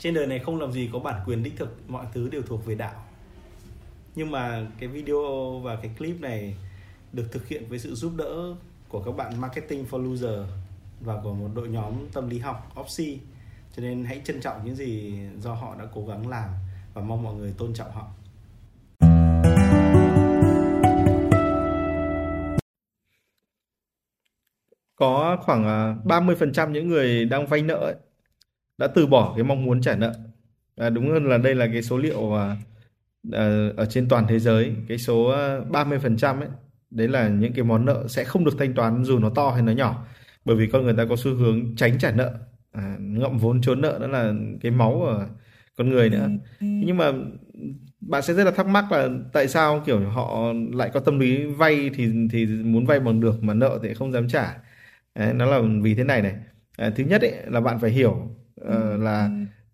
trên đời này không làm gì có bản quyền đích thực mọi thứ đều thuộc về đạo. Nhưng mà cái video và cái clip này được thực hiện với sự giúp đỡ của các bạn marketing for loser và của một đội nhóm tâm lý học Opsi cho nên hãy trân trọng những gì do họ đã cố gắng làm và mong mọi người tôn trọng họ. Có khoảng à, 30% những người đang vay nợ ấy, đã từ bỏ cái mong muốn trả nợ. À, đúng hơn là đây là cái số liệu à, à, ở trên toàn thế giới cái số 30% ấy đấy là những cái món nợ sẽ không được thanh toán dù nó to hay nó nhỏ bởi vì con người ta có xu hướng tránh trả nợ à, ngậm vốn trốn nợ đó là cái máu của con người nữa. Nhưng mà bạn sẽ rất là thắc mắc là tại sao kiểu họ lại có tâm lý vay thì thì muốn vay bằng được mà nợ thì không dám trả? Đấy, nó là vì thế này này. À, thứ nhất ấy, là bạn phải hiểu uh, là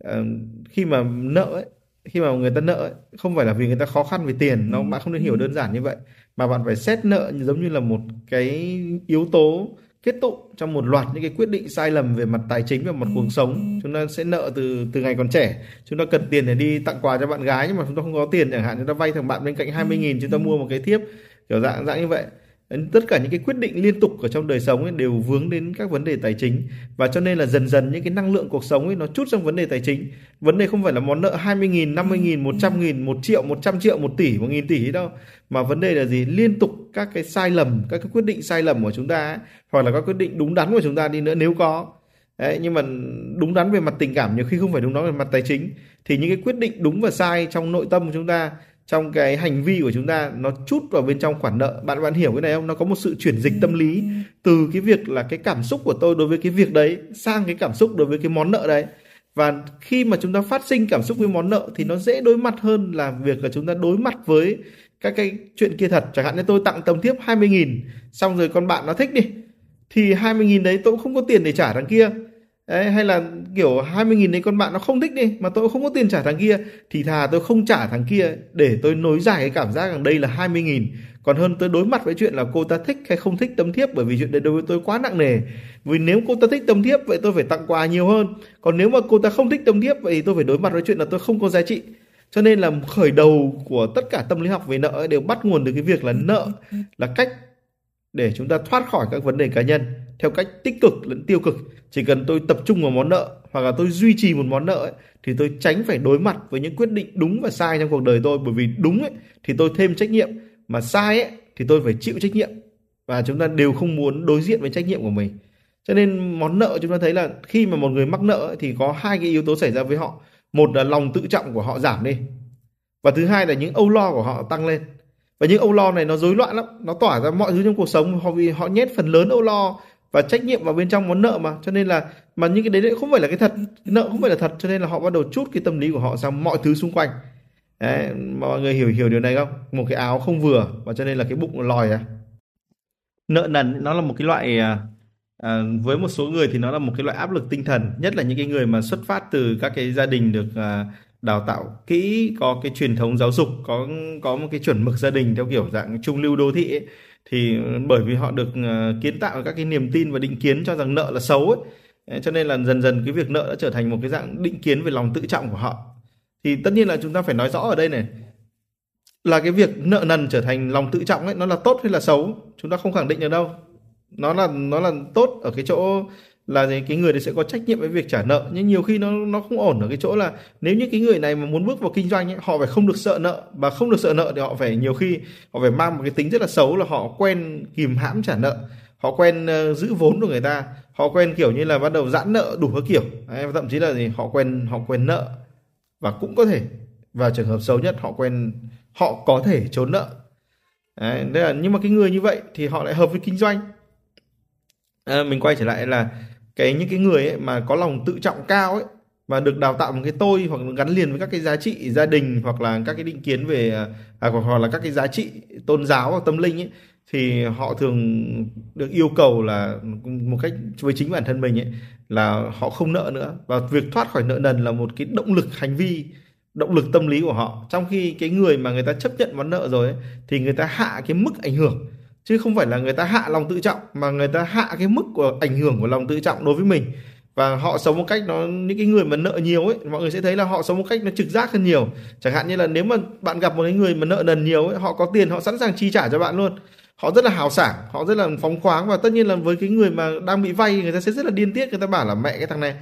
uh, khi mà nợ ấy, khi mà người ta nợ ấy, không phải là vì người ta khó khăn về tiền nó bạn không nên hiểu đơn giản như vậy mà bạn phải xét nợ giống như là một cái yếu tố kết tụ trong một loạt những cái quyết định sai lầm về mặt tài chính và mặt cuộc sống. chúng ta sẽ nợ từ từ ngày còn trẻ. Chúng ta cần tiền để đi tặng quà cho bạn gái nhưng mà chúng ta không có tiền chẳng hạn chúng ta vay thằng bạn bên cạnh 20 nghìn chúng ta mua một cái thiếp kiểu dạng dạng như vậy tất cả những cái quyết định liên tục ở trong đời sống ấy đều vướng đến các vấn đề tài chính. Và cho nên là dần dần những cái năng lượng cuộc sống ấy nó chút trong vấn đề tài chính. Vấn đề không phải là món nợ 20 nghìn 50 nghìn 100 nghìn 1 triệu 100 triệu 1 tỷ 1 nghìn tỷ đâu. Mà vấn đề là gì? Liên tục các cái sai lầm các cái quyết định sai lầm của chúng ta ấy, hoặc là các quyết định đúng đắn của chúng ta đi nữa nếu có. Đấy, nhưng mà đúng đắn về mặt tình cảm nhiều khi không phải đúng đắn về mặt tài chính. Thì những cái quyết định đúng và sai trong nội tâm của chúng ta trong cái hành vi của chúng ta nó chút vào bên trong khoản nợ. Bạn bạn hiểu cái này không? Nó có một sự chuyển dịch tâm lý từ cái việc là cái cảm xúc của tôi đối với cái việc đấy sang cái cảm xúc đối với cái món nợ đấy. Và khi mà chúng ta phát sinh cảm xúc với món nợ thì nó dễ đối mặt hơn là việc là chúng ta đối mặt với các cái chuyện kia thật. Chẳng hạn như tôi tặng tấm thiếp 20 nghìn xong rồi con bạn nó thích đi thì 20 nghìn đấy tôi cũng không có tiền để trả thằng kia Đấy, hay là kiểu 20 nghìn đấy con bạn nó không thích đi mà tôi không có tiền trả thằng kia thì thà tôi không trả thằng kia để tôi nối dài cái cảm giác rằng đây là 20 nghìn. Còn hơn tôi đối mặt với chuyện là cô ta thích hay không thích tấm thiếp bởi vì chuyện đấy đối với tôi quá nặng nề. Vì nếu cô ta thích tấm thiếp vậy tôi phải tặng quà nhiều hơn. Còn nếu mà cô ta không thích tấm thiếp vậy thì tôi phải đối mặt với chuyện là tôi không có giá trị. Cho nên là khởi đầu của tất cả tâm lý học về nợ đều bắt nguồn từ cái việc là nợ là cách để chúng ta thoát khỏi các vấn đề cá nhân theo cách tích cực lẫn tiêu cực. Chỉ cần tôi tập trung vào món nợ hoặc là tôi duy trì một món nợ ấy, thì tôi tránh phải đối mặt với những quyết định đúng và sai trong cuộc đời tôi. Bởi vì đúng ấy, thì tôi thêm trách nhiệm mà sai ấy, thì tôi phải chịu trách nhiệm. Và chúng ta đều không muốn đối diện với trách nhiệm của mình. Cho nên món nợ chúng ta thấy là khi mà một người mắc nợ ấy, thì có hai cái yếu tố xảy ra với họ. Một là lòng tự trọng của họ giảm đi. Và thứ hai là những âu lo của họ tăng lên và những âu lo này nó rối loạn lắm. Nó tỏa ra mọi thứ trong cuộc sống. Họ vì họ nhét phần lớn âu lo và trách nhiệm vào bên trong món nợ mà. Cho nên là mà những cái đấy không phải là cái thật. Cái nợ không phải là thật. Cho nên là họ bắt đầu chút cái tâm lý của họ sang mọi thứ xung quanh. Đấy, mọi người hiểu hiểu điều này không? Một cái áo không vừa. Và cho nên là cái bụng lòi à nợ nần nó là một cái loại à, à, với một số người thì nó là một cái loại áp lực tinh thần. Nhất là những cái người mà xuất phát từ các cái gia đình được à, đào tạo kỹ có cái truyền thống giáo dục có có một cái chuẩn mực gia đình theo kiểu dạng trung lưu đô thị ấy, thì bởi vì họ được ờ, kiến tạo các cái niềm tin và định kiến cho rằng nợ là xấu ấy cho nên là dần dần cái việc nợ đã trở thành một cái dạng định kiến về lòng tự trọng của họ. Thì tất nhiên là chúng ta phải nói rõ ở đây này là cái việc nợ nần trở thành lòng tự trọng ấy nó là tốt hay là xấu chúng ta không khẳng định được đâu. Nó là nó là tốt ở cái chỗ là cái người đấy sẽ có trách nhiệm với việc trả nợ. Nhưng nhiều khi nó nó không ổn ở cái chỗ là nếu như cái người này mà muốn bước vào kinh doanh ấy, họ phải không được sợ nợ. Và không được sợ nợ thì họ phải nhiều khi họ phải mang một cái tính rất là xấu là họ quen kìm hãm trả nợ. Họ quen uh, giữ vốn của người ta. Họ quen kiểu như là bắt đầu giãn nợ đủ các kiểu. Đấy, thậm chí là gì? Họ quen họ quen nợ. Và cũng có thể và trường hợp xấu nhất họ quen họ có thể trốn nợ. Đấy, là nhưng mà cái người như vậy thì họ lại hợp với kinh doanh. À, mình quay trở lại là cái những cái người ấy mà có lòng tự trọng cao ấy và được đào tạo một cái tôi hoặc gắn liền với các cái giá trị gia đình hoặc là các cái định kiến về à, hoặc là các cái giá trị tôn giáo hoặc tâm linh ấy thì họ thường được yêu cầu là một cách với chính bản thân mình ấy là họ không nợ nữa. Và việc thoát khỏi nợ nần là một cái động lực hành vi động lực tâm lý của họ. Trong khi cái người mà người ta chấp nhận món nợ rồi ấy, thì người ta hạ cái mức ảnh hưởng chứ không phải là người ta hạ lòng tự trọng, mà người ta hạ cái mức của, ảnh hưởng của lòng tự trọng đối với mình. Và họ sống một cách nó, những cái người mà nợ nhiều ấy, mọi người sẽ thấy là họ sống một cách nó trực giác hơn nhiều. Chẳng hạn như là nếu mà bạn gặp một cái người mà nợ nần nhiều ấy, họ có tiền, họ sẵn sàng chi trả cho bạn luôn. Họ rất là hào sảng, họ rất là phóng khoáng, và tất nhiên là với cái người mà đang bị vay, người ta sẽ rất là điên tiết, người ta bảo là mẹ, cái thằng này,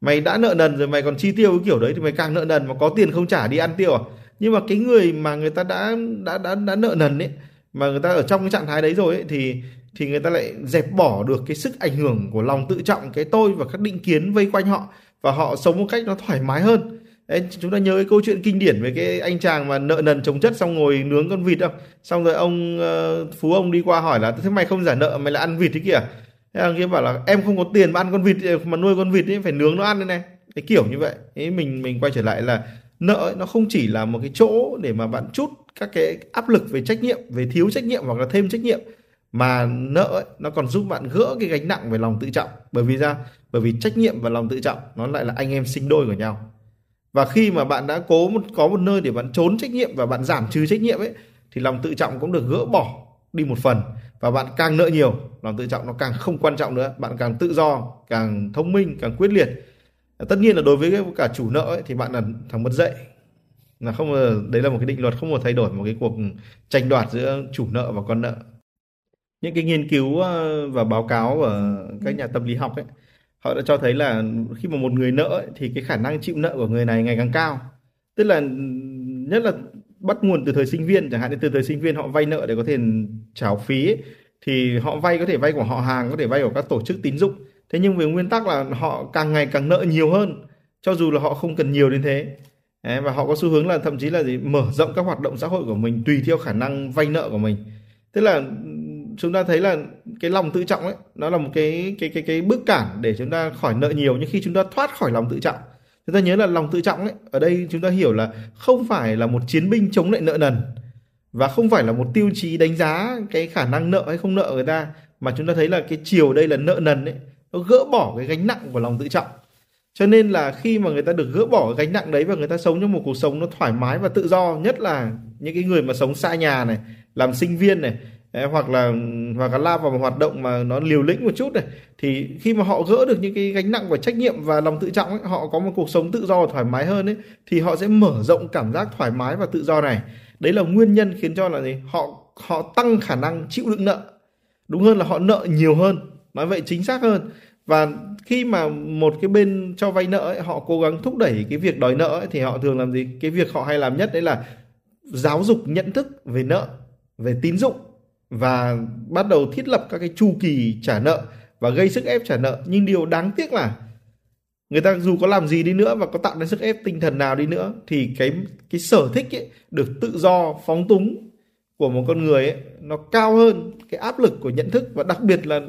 mày đã nợ nần rồi, mày còn chi tiêu cái kiểu đấy thì mày càng nợ nần, mà có tiền không trả, đi ăn tiêu à? Nhưng mà cái người mà người ta đã đã đã đã nợ nần ấy mà người ta ở trong cái trạng thái đấy rồi ấy thì thì người ta lại dẹp bỏ được cái sức ảnh hưởng của lòng tự trọng cái tôi và các định kiến vây quanh họ và họ sống một cách nó thoải mái hơn. Đấy, chúng ta nhớ cái câu chuyện kinh điển về cái anh chàng mà nợ nần chống chất xong ngồi nướng con vịt không? Xong rồi ông uh, phú ông đi qua hỏi là thế mày không giả nợ mày là ăn vịt thế kìa? Thế ông kia bảo là em không có tiền mà ăn con vịt ờ, mà nuôi con vịt ấy phải nướng nó ăn đây này. Cái kiểu như vậy. Thế mình mình quay trở lại là nợ ấy, nó không chỉ là một cái chỗ để mà bạn chút các cái áp lực về trách nhiệm về thiếu trách nhiệm hoặc là thêm trách nhiệm mà nợ ấy, nó còn giúp bạn gỡ cái gánh nặng về lòng tự trọng. Bởi vì ra bởi vì trách nhiệm và lòng tự trọng nó lại là anh em sinh đôi của nhau. Và khi mà bạn đã cố một có một nơi để bạn trốn trách nhiệm và bạn giảm trừ trách nhiệm ấy thì lòng tự trọng cũng được gỡ bỏ đi một phần. Và bạn càng nợ nhiều lòng tự trọng nó càng không quan trọng nữa. Bạn càng tự do càng thông minh càng quyết liệt tất nhiên là đối với cả chủ nợ ấy, thì bạn là thằng mất dạy là không ờ, đấy là một cái định luật không một thay đổi một cái cuộc tranh đoạt giữa chủ nợ và con nợ. Những cái nghiên cứu ờ, và báo cáo của các nhà tâm lý học ấy họ đã cho thấy là khi mà một người nợ ấy, thì cái khả năng chịu nợ của người này ngày càng cao. Tức là nhất là bắt nguồn từ thời sinh viên chẳng hạn như từ thời sinh viên họ vay nợ để có thể trả phí ấy, thì họ vay có thể vay của họ hàng có thể vay của các tổ chức tín dụng thế nhưng về nguyên tắc là họ càng ngày càng nợ nhiều hơn cho dù là họ không cần nhiều đến thế. Đấy, và họ có xu hướng là thậm chí là gì? Mở rộng các hoạt động xã hội của mình tùy theo khả năng vay nợ của mình. Tức là chúng ta thấy là cái lòng tự trọng ấy nó là một cái cái cái cái bước cản để chúng ta khỏi nợ nhiều nhưng khi chúng ta thoát khỏi lòng tự trọng. Chúng ta nhớ là lòng tự trọng ấy ở đây chúng ta hiểu là không phải là một chiến binh chống lại nợ nần và không phải là một tiêu chí đánh giá cái khả năng nợ hay không nợ người ta mà chúng ta thấy là cái chiều đây là nợ nần ấy nó gỡ bỏ cái gánh nặng của lòng tự trọng. Cho nên là khi mà người ta được gỡ bỏ cái gánh nặng đấy và người ta sống trong một cuộc sống nó thoải mái và tự do nhất là những cái người mà sống xa nhà này làm sinh viên này hoặc là hoặc là lao vào một hoạt động mà nó liều lĩnh một chút này thì khi mà họ gỡ được những cái gánh nặng của trách nhiệm và lòng tự trọng ấy, họ có một cuộc sống tự do và thoải mái hơn ấy thì họ sẽ mở rộng cảm giác thoải mái và tự do này. Đấy là nguyên nhân khiến cho là gì? Họ họ tăng khả năng chịu đựng nợ. Đúng hơn là họ nợ nhiều hơn nói vậy chính xác hơn. Và khi mà một cái bên cho vay nợ ấy, họ cố gắng thúc đẩy cái việc đòi nợ ấy, thì họ thường làm gì? Cái việc họ hay làm nhất đấy là giáo dục nhận thức về nợ về tín dụng và bắt đầu thiết lập các cái chu kỳ trả nợ và gây sức ép trả nợ. Nhưng điều đáng tiếc là người ta dù có làm gì đi nữa và có tạo nên sức ép tinh thần nào đi nữa thì cái cái sở thích ấy được tự do phóng túng của một con người ấy nó cao hơn cái áp lực của nhận thức và đặc biệt là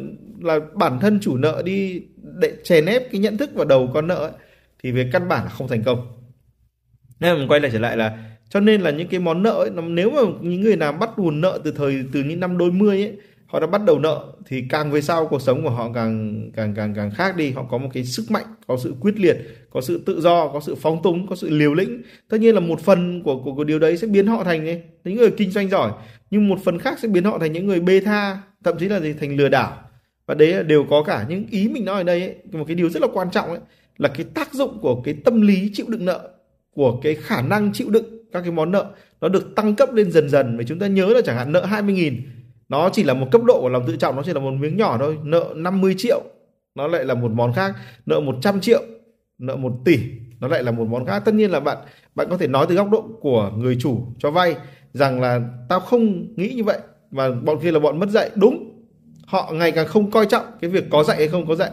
là bản thân chủ nợ đi để chèn ép cái nhận thức vào đầu con nợ ấy, thì về căn bản là không thành công. Nên mình quay lại trở lại là cho nên là những cái món nợ ấy, nếu mà những người nào bắt nguồn nợ từ thời từ những năm đôi mươi ấy họ đã bắt đầu nợ thì càng về sau cuộc sống của họ càng càng càng càng khác đi. Họ có một cái sức mạnh có sự quyết liệt có sự tự do có sự phóng túng có sự liều lĩnh. Tất nhiên là một phần của của, của điều đấy sẽ biến họ thành ấy, những người kinh doanh giỏi. Nhưng một phần khác sẽ biến họ thành những người bê tha thậm chí là gì thành lừa đảo. Và đấy đều có cả những ý mình nói ở đây ấy, một cái điều rất là quan trọng ấy là cái tác dụng của cái tâm lý chịu đựng nợ của cái khả năng chịu đựng các cái món nợ nó được tăng cấp lên dần dần. Và chúng ta nhớ là chẳng hạn nợ 20.000 nó chỉ là một cấp độ của lòng tự trọng nó chỉ là một miếng nhỏ thôi nợ 50 triệu. Nó lại là một món khác nợ 100 triệu nợ 1 tỷ. Nó lại là một món khác. Tất nhiên là bạn bạn có thể nói từ góc độ của người chủ cho vay rằng là tao không nghĩ như vậy. Và bọn kia là bọn mất dạy. Đúng họ ngày càng không coi trọng cái việc có dạy hay không có dạy.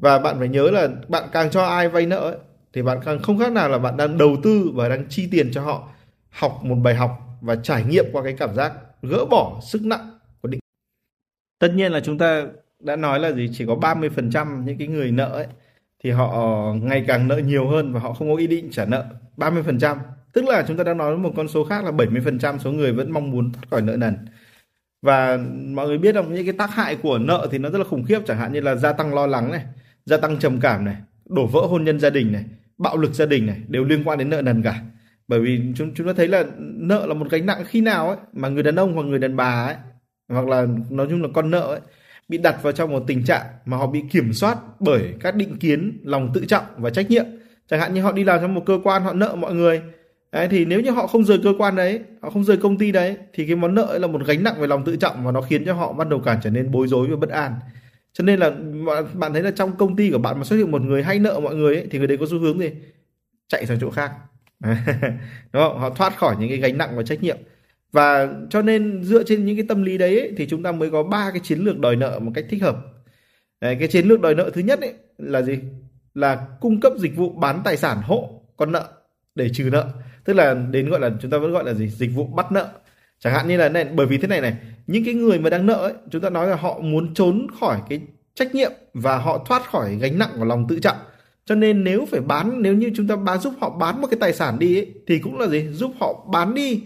Và bạn phải nhớ là bạn càng cho ai vay nợ ấy, thì bạn càng không khác nào là bạn đang đầu tư và đang chi tiền cho họ học một bài học và trải nghiệm qua cái cảm giác gỡ bỏ sức nặng. Tất nhiên là chúng ta đã nói là gì chỉ có 30% những cái người nợ ấy thì họ ngày càng nợ nhiều hơn và họ không có ý định trả nợ 30%. Tức là chúng ta đang nói một con số khác là 70% số người vẫn mong muốn thoát khỏi nợ nần. Và mọi người biết không những cái tác hại của nợ thì nó rất là khủng khiếp chẳng hạn như là gia tăng lo lắng này, gia tăng trầm cảm này, đổ vỡ hôn nhân gia đình này, bạo lực gia đình này đều liên quan đến nợ nần cả bởi vì chúng chúng ta thấy là nợ là một gánh nặng khi nào ấy mà người đàn ông hoặc người đàn bà ấy hoặc là nói chung là con nợ ấy bị đặt vào trong một tình trạng mà họ bị kiểm soát bởi các định kiến lòng tự trọng và trách nhiệm. Chẳng hạn như họ đi làm trong một cơ quan họ nợ mọi người. Đấy, thì nếu như họ không rời cơ quan đấy họ không rời công ty đấy thì cái món nợ ấy là một gánh nặng về lòng tự trọng và nó khiến cho họ bắt đầu càng trở nên bối rối và bất an. Cho nên là bạn thấy là trong công ty của bạn mà xuất hiện một người hay nợ mọi người ấy, thì người đấy có xu hướng gì? Chạy sang chỗ khác. Đúng không? Họ thoát khỏi những cái gánh nặng và trách nhiệm và cho nên dựa trên những cái tâm lý đấy ấy, thì chúng ta mới có ba cái chiến lược đòi nợ một cách thích hợp. Đấy, cái chiến lược đòi nợ thứ nhất ấy là gì? Là cung cấp dịch vụ bán tài sản hộ con nợ để trừ nợ. Tức là đến gọi là chúng ta vẫn gọi là gì? Dịch vụ bắt nợ. Chẳng hạn như là này bởi vì thế này này những cái người mà đang nợ ấy chúng ta nói là họ muốn trốn khỏi cái trách nhiệm và họ thoát khỏi gánh nặng của lòng tự trọng. Cho nên nếu phải bán nếu như chúng ta bán giúp họ bán một cái tài sản đi ấy, thì cũng là gì? Giúp họ bán đi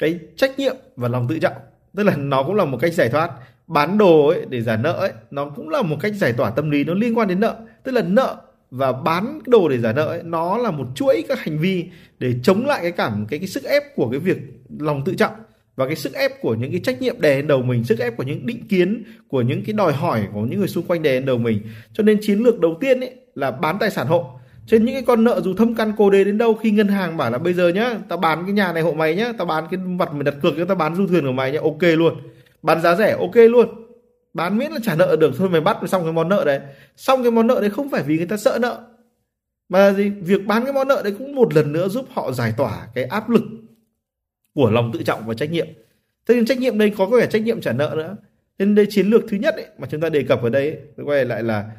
cái trách nhiệm và lòng tự trọng. Tức là nó cũng là một cách giải thoát. Bán đồ ấy để giả nợ ấy nó cũng là một cách giải tỏa tâm lý nó liên quan đến nợ. Tức là nợ và bán đồ để giả nợ ấy, nó là một chuỗi các hành vi để chống lại cái cảm cái cái sức ép của cái việc lòng tự trọng. Và cái sức ép của những cái trách nhiệm đè lên đầu mình sức ép của những định kiến của những cái đòi hỏi của những người xung quanh đè lên đầu mình. Cho nên chiến lược đầu tiên ấy là bán tài sản hộ trên những cái con nợ dù thâm căn cô đế đến đâu khi ngân hàng bảo là bây giờ nhá tao bán cái nhà này hộ mày nhá tao bán cái mặt mày đặt cược cho tao bán du thuyền của mày nhá ok luôn. Bán giá rẻ ok luôn. Bán miễn là trả nợ được thôi mày bắt xong cái món nợ đấy. Xong cái món nợ đấy không phải vì người ta sợ nợ mà gì? Việc bán cái món nợ đấy cũng một lần nữa giúp họ giải tỏa cái áp lực của lòng tự trọng và trách nhiệm. Thế nên trách nhiệm đây có cả trách nhiệm trả nợ nữa. Nên đây chiến lược thứ nhất ấy, mà chúng ta đề cập ở đây ấy, quay lại là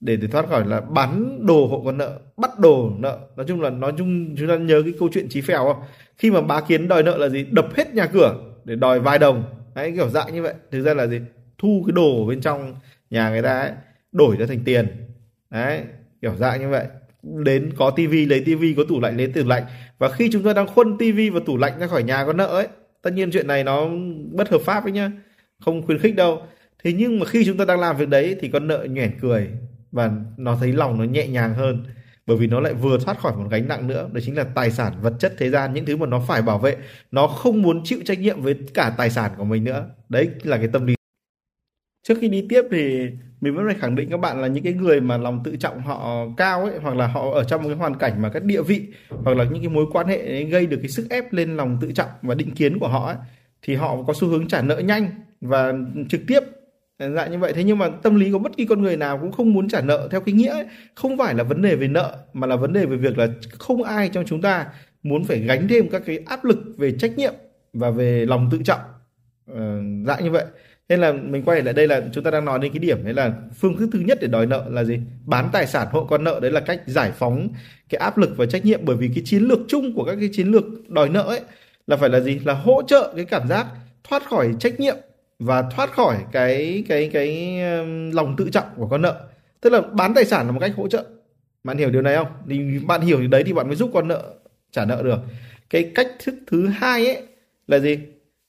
để để thoát khỏi là bán đồ hộ con nợ bắt đồ nợ. Nói chung là nói chung chúng ta nhớ cái câu chuyện trí phèo không? Khi mà bá kiến đòi nợ là gì? Đập hết nhà cửa để đòi vài đồng. Đấy kiểu dạng như vậy. Thực ra là gì? Thu cái đồ bên trong nhà người ta ấy, đổi ra thành tiền. Đấy kiểu dạng như vậy. Đến có tivi lấy tivi có tủ lạnh lấy tủ lạnh. Và khi chúng ta đang khuân tivi và tủ lạnh ra khỏi nhà con nợ ấy tất nhiên chuyện này nó bất hợp pháp ấy nhá. Không khuyến khích đâu. Thế nhưng mà khi chúng ta đang làm việc đấy thì con nợ nhoẻn cười và nó thấy lòng nó nhẹ nhàng hơn bởi vì nó lại vừa thoát khỏi một gánh nặng nữa. Đó chính là tài sản vật chất thế gian những thứ mà nó phải bảo vệ. Nó không muốn chịu trách nhiệm với cả tài sản của mình nữa. Đấy là cái tâm lý. Trước khi đi tiếp thì mình vẫn phải khẳng định các bạn là những cái người mà lòng tự trọng họ cao ấy hoặc là họ ở trong một cái hoàn cảnh mà các địa vị hoặc là những cái mối quan hệ ấy gây được cái sức ép lên lòng tự trọng và định kiến của họ ấy, thì họ có xu hướng trả nợ nhanh và trực tiếp dạng như vậy. Thế nhưng mà tâm lý của bất kỳ con người nào cũng không muốn trả nợ theo cái nghĩa ấy. không phải là vấn đề về nợ mà là vấn đề về việc là không ai trong chúng ta muốn phải gánh thêm các cái áp lực về trách nhiệm và về lòng tự trọng. Ờ, dạng như vậy. Nên là mình quay lại đây là chúng ta đang nói đến cái điểm đấy là phương thức thứ nhất để đòi nợ là gì? Bán tài sản hộ con nợ đấy là cách giải phóng cái áp lực và trách nhiệm bởi vì cái chiến lược chung của các cái chiến lược đòi nợ ấy là phải là gì? Là hỗ trợ cái cảm giác thoát khỏi trách nhiệm và thoát khỏi cái cái cái um, lòng tự trọng của con nợ. Tức là bán tài sản là một cách hỗ trợ. Bạn hiểu điều này không? Thì bạn hiểu điều đấy thì bạn mới giúp con nợ trả nợ được. Cái cách thức thứ hai ấy là gì?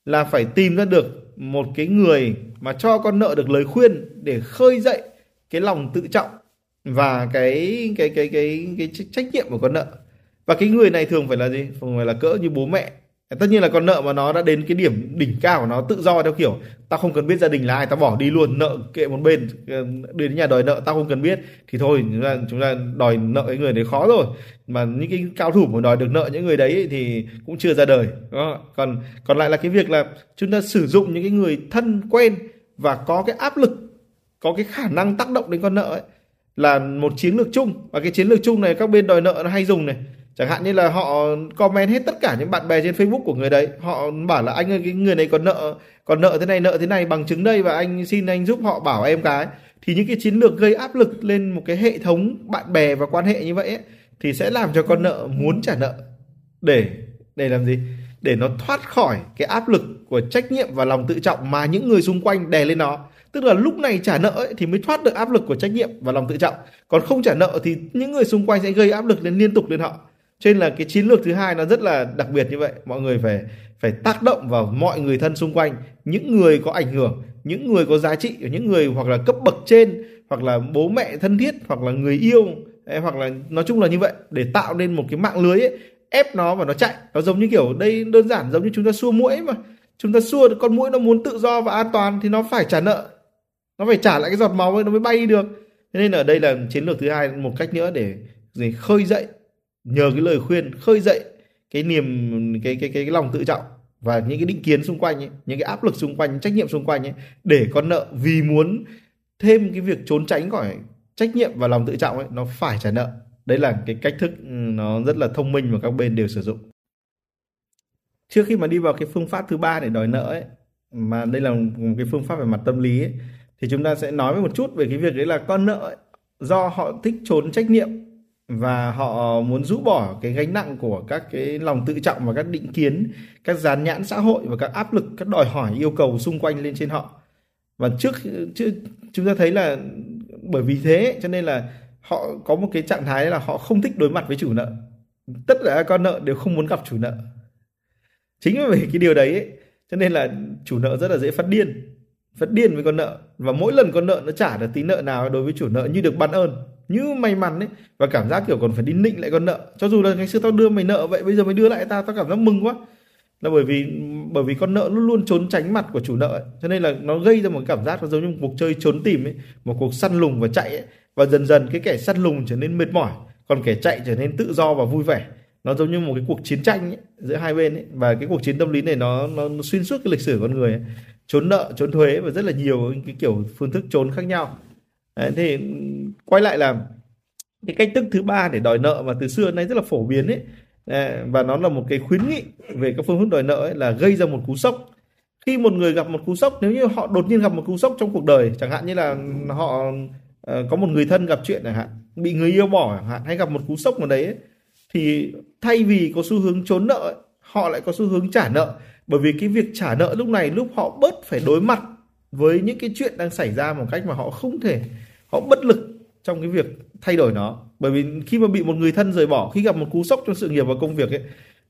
Là phải tìm ra được một cái người mà cho con nợ được lời khuyên để khơi dậy cái lòng tự trọng và cái cái cái cái cái, cái trách nhiệm của con nợ. Và cái người này thường phải là gì? Thường phải là cỡ như bố mẹ tất nhiên là con nợ mà nó đã đến cái điểm đỉnh cao của nó, tự do theo kiểu, tao không cần biết gia đình là ai, tao bỏ đi luôn, nợ kệ một bên ờ, đến nhà đòi nợ, tao không cần biết. Thì thôi, chúng ta chúng ta đòi nợ cái người đấy khó rồi. Mà những cái cao thủ mà đòi được nợ những người đấy thì cũng chưa ra đời đó. còn còn lại là cái việc là chúng ta sử dụng những cái người thân quen và có cái áp lực, có cái khả năng tác động đến con nợ ấy, là một chiến lược chung. Và cái chiến lược chung này các bên đòi nợ nó hay dùng này chẳng hạn như là họ comment hết tất cả những bạn bè trên Facebook của người đấy. Họ bảo là anh ơi cái người này còn nợ còn nợ thế này nợ thế này bằng chứng đây và anh xin anh giúp họ bảo em cái. Thì những cái chiến lược gây áp lực lên một cái hệ thống bạn bè và quan hệ như vậy ấy, thì sẽ làm cho con nợ muốn trả nợ. Để để làm gì? Để nó thoát khỏi cái áp lực của trách nhiệm và lòng tự trọng mà những người xung quanh đè lên nó. Tức là lúc này trả nợ ấy, thì mới thoát được áp lực của trách nhiệm và lòng tự trọng. Còn không trả nợ thì những người xung quanh sẽ gây áp lực lên liên tục lên họ cho nên là cái chiến lược thứ hai nó rất là đặc biệt như vậy. Mọi người phải phải tác động vào mọi người thân xung quanh. Những người có ảnh hưởng những người có giá trị những người hoặc là cấp bậc trên hoặc là bố mẹ thân thiết hoặc là người yêu hoặc là nói chung là như vậy để tạo nên một cái mạng lưới ấy, ép nó và nó chạy. Nó giống như kiểu đây đơn giản giống như chúng ta xua mũi mà. Chúng ta xua được con mũi nó muốn tự do và an toàn thì nó phải trả nợ. Nó phải trả lại cái giọt máu ấy nó mới bay đi được. Thế nên ở đây là chiến lược thứ hai một cách nữa để gì khơi dậy nhờ cái lời khuyên khơi dậy cái niềm cái cái cái, cái lòng tự trọng và những cái định kiến xung quanh ấy, những cái áp lực xung quanh trách nhiệm xung quanh ấy để con nợ vì muốn thêm cái việc trốn tránh khỏi trách nhiệm và lòng tự trọng ấy nó phải trả nợ. Đấy là cái cách thức ừ, nó rất là thông minh mà các bên đều sử dụng. Trước khi mà đi vào cái phương pháp thứ ba để đòi nợ ấy mà đây là một cái phương pháp về mặt tâm lý ấy, thì chúng ta sẽ nói một chút về cái việc đấy là con nợ ấy, do họ thích trốn trách nhiệm và họ muốn rũ bỏ cái gánh nặng của các cái lòng tự trọng và các định kiến, các dán nhãn xã hội và các áp lực, các đòi hỏi yêu cầu xung quanh lên trên họ. Và trước, trước chúng ta thấy là bởi vì thế cho nên là họ có một cái trạng thái là họ không thích đối mặt với chủ nợ. Tất cả các con nợ đều không muốn gặp chủ nợ. Chính vì cái điều đấy ấy, cho nên là chủ nợ rất là dễ phát điên phát điên với con nợ và mỗi lần con nợ nó trả được tí nợ nào đối với chủ nợ như được ban ơn như may mắn đấy và cảm giác kiểu còn phải đi nịnh lại con nợ cho dù là ngày xưa tao đưa mày nợ vậy bây giờ mày đưa lại tao tao cảm giác mừng quá là bởi vì bởi vì con nợ luôn luôn trốn tránh mặt của chủ nợ ấy. cho nên là nó gây ra một cảm giác nó giống như một cuộc chơi trốn tìm ấy một cuộc săn lùng và chạy ấy. và dần dần cái kẻ săn lùng trở nên mệt mỏi còn kẻ chạy trở nên tự do và vui vẻ nó giống như một cái cuộc chiến tranh ấy, giữa hai bên ấy. và cái cuộc chiến tâm lý này nó, nó, nó xuyên suốt cái lịch sử con người ấy. trốn nợ trốn thuế và rất là nhiều cái kiểu phương thức trốn khác nhau Đấy, thì quay lại là cái cách thức thứ ba để đòi nợ mà từ xưa đến nay rất là phổ biến ấy. Ờ, và nó là một cái khuyến nghị về các phương thức đòi nợ ấy là gây ra một cú sốc. Khi một người gặp một cú sốc nếu như họ đột nhiên gặp một cú sốc trong cuộc đời chẳng hạn như là họ uh, có một người thân gặp chuyện chẳng hạn bị người yêu bỏ chẳng hạn hay gặp một cú sốc nào đấy ấy, thì thay vì có xu hướng trốn nợ ấy, họ lại có xu hướng trả nợ. Bởi vì cái việc trả nợ lúc này lúc họ bớt phải đối mặt với những cái chuyện đang xảy ra một cách mà họ không thể họ bất lực trong cái việc thay đổi nó. Bởi vì khi mà bị một người thân rời bỏ khi gặp một cú sốc trong sự nghiệp và công việc ấy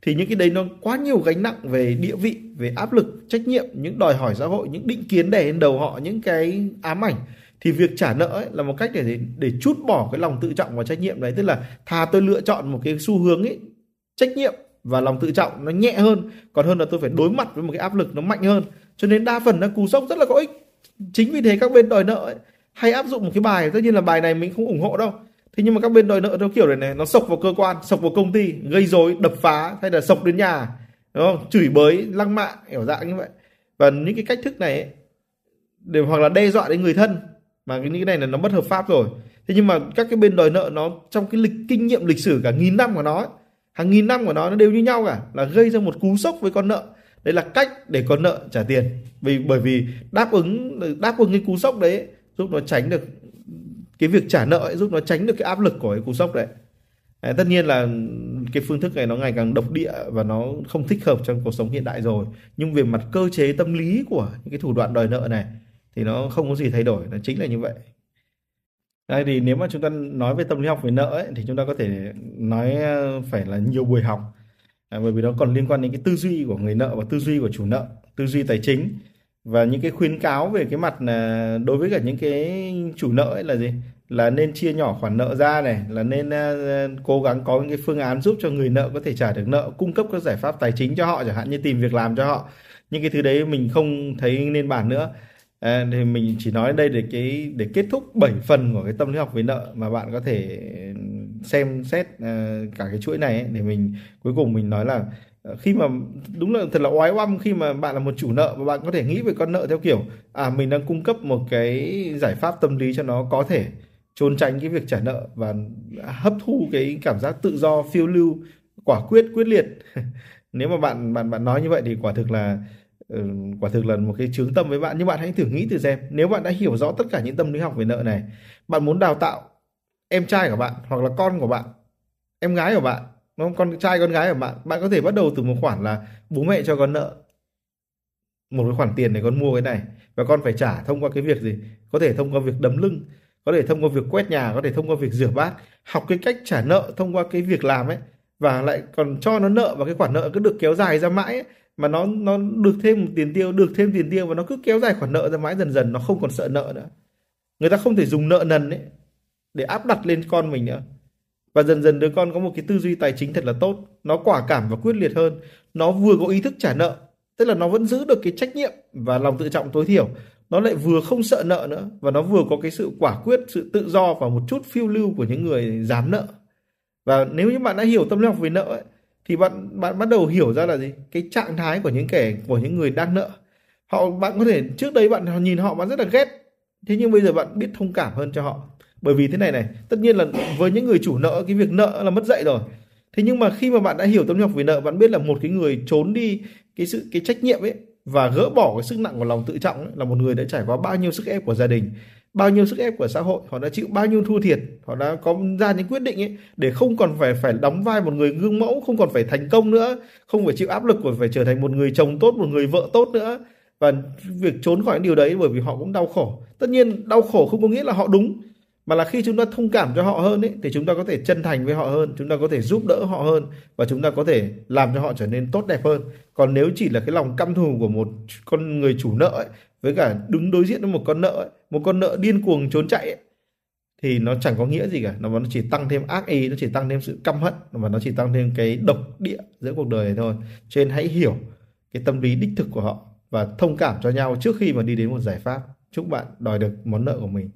thì những cái đấy nó quá nhiều gánh nặng về địa vị về áp lực trách nhiệm những đòi hỏi xã hội những định kiến đè lên đầu họ những cái ám ảnh. Thì việc trả nợ ấy là một cách để để chút bỏ cái lòng tự trọng và trách nhiệm đấy. Tức là thà tôi lựa chọn một cái xu hướng ấy trách nhiệm và lòng tự trọng nó nhẹ hơn. Còn hơn là tôi phải đối mặt với một cái áp lực nó mạnh hơn. Cho nên đa phần là cú sốc rất là có ích. Chính vì thế các bên đòi nợ ấy, hay áp dụng một cái bài tất nhiên là bài này mình không ủng hộ đâu. Thế nhưng mà các bên đòi nợ theo kiểu này này nó sộc vào cơ quan sộc vào công ty gây rối đập phá hay là sộc đến nhà đúng không? Chửi bới lăng mạ kiểu dạng như vậy. Và những cái cách thức này ấy, để hoặc là đe dọa đến người thân mà những cái này là nó bất hợp pháp rồi. Thế nhưng mà các cái bên đòi nợ nó trong cái lịch kinh nghiệm lịch sử cả nghìn năm của nó ấy, hàng nghìn năm của nó nó đều như nhau cả là gây ra một cú sốc với con nợ. Đây là cách để con nợ trả tiền. Vì bởi vì đáp ứng đáp ứng cái cú sốc đấy giúp nó tránh được cái việc trả nợ ấy, giúp nó tránh được cái áp lực của cái cú sốc đấy. Đấy, tất nhiên là cái phương thức này nó ngày càng độc địa và nó không thích hợp trong cuộc sống hiện đại rồi. Nhưng về mặt cơ chế tâm lý của những cái thủ đoạn đòi nợ này thì nó không có gì thay đổi nó chính là như vậy. Đây thì nếu mà chúng ta nói về tâm lý học về nợ ấy, thì chúng ta có thể nói ờ, phải là nhiều buổi học. À, bởi vì nó còn liên quan đến cái tư duy của người nợ và tư duy của chủ nợ tư duy tài chính và những cái khuyến cáo về cái mặt là đối với cả những cái chủ nợ ấy là gì? Là nên chia nhỏ khoản nợ ra này là nên uh, cố gắng có những cái phương án giúp cho người nợ có thể trả được nợ cung cấp các giải pháp tài chính cho họ chẳng hạn như tìm việc làm cho họ. Những cái thứ đấy mình không thấy nên bản nữa. À, thì mình chỉ nói đây để cái để kết thúc 7 phần của cái tâm lý học về nợ mà bạn có thể xem xét uh, cả cái chuỗi này ấy, để mình cuối cùng mình nói là Ờ, khi mà, đúng là thật là oái oăm khi mà bạn là một chủ nợ và bạn có thể nghĩ về con nợ theo kiểu à mình đang cung cấp một cái giải pháp tâm lý cho nó có thể trốn tránh cái việc trả nợ và hấp thu cái cảm giác tự do, phiêu lưu, quả quyết quyết liệt. Nếu mà bạn bạn bạn nói như vậy thì quả thực là ừ, quả thực là một cái chướng tâm với bạn. Nhưng bạn hãy thử nghĩ từ xem, nếu bạn đã hiểu rõ tất cả những tâm lý học về nợ này, bạn muốn đào tạo em trai của bạn hoặc là con của bạn, em gái của bạn không? Con trai con gái của bạn. Bạn có thể bắt đầu từ một khoản là bố mẹ cho con nợ. Một cái khoản tiền để con mua cái này. Và con phải trả thông qua cái việc gì? Có thể thông qua việc đấm lưng có thể thông qua việc quét nhà có thể thông qua việc rửa bát học cái cách trả nợ thông qua cái việc làm ấy. Và lại còn cho nó nợ và cái khoản nợ cứ được kéo dài ra mãi ấy, mà nó nó được thêm một tiền tiêu được thêm tiền tiêu và nó cứ kéo dài khoản nợ ra mãi dần dần nó không còn sợ nợ nữa. Người ta không thể dùng nợ nần ấy để áp đặt lên con mình nữa và dần dần đứa con có một cái tư duy tài chính thật là tốt. Nó quả cảm và quyết liệt hơn. Nó vừa có ý thức trả nợ tức là nó vẫn giữ được cái trách nhiệm và lòng tự trọng tối thiểu. Nó lại vừa không sợ nợ nữa và nó vừa có cái sự quả quyết sự tự do và một chút phiêu lưu của những người dám nợ. Và nếu như bạn đã hiểu tâm lý học về nợ ấy, thì bạn bạn bắt đầu hiểu ra là gì? Cái trạng thái của những kẻ của những người đang nợ. Họ bạn có thể trước đây bạn nhìn họ bạn rất là ghét. Thế nhưng bây giờ bạn biết thông cảm hơn cho họ bởi vì thế này này tất nhiên là với những người chủ nợ cái việc nợ là mất dạy rồi. Thế nhưng mà khi mà bạn đã hiểu tâm lý học về nợ bạn biết là một cái người trốn đi cái sự cái trách nhiệm ấy và gỡ bỏ cái sức nặng của lòng tự trọng ấy, là một người đã trải qua bao nhiêu sức ép của gia đình bao nhiêu sức ép của xã hội họ đã chịu bao nhiêu thua thiệt họ đã có ra những quyết định ấy để không còn phải phải đóng vai một người gương mẫu không còn phải thành công nữa không phải chịu áp lực của phải trở thành một người chồng tốt một người vợ tốt nữa. Và việc trốn khỏi những điều đấy bởi vì họ cũng đau khổ. Tất nhiên đau khổ không có nghĩa là họ đúng mà là khi chúng ta thông cảm cho họ hơn ấy thì chúng ta có thể chân thành với họ hơn chúng ta có thể giúp đỡ họ hơn và chúng ta có thể làm cho họ trở nên tốt đẹp hơn. Còn nếu chỉ là cái lòng căm thù của một con người chủ nợ ấy, với cả đứng đối diện với một con nợ ấy, một con nợ điên cuồng trốn chạy ấy, thì nó chẳng có nghĩa gì cả. Nó chỉ tăng thêm ác ý nó chỉ tăng thêm sự căm hận và nó chỉ tăng thêm cái độc địa giữa cuộc đời này thôi. Cho nên hãy hiểu cái tâm lý đích thực của họ và thông cảm cho nhau trước khi mà đi đến một giải pháp. Chúc bạn đòi được món nợ của mình.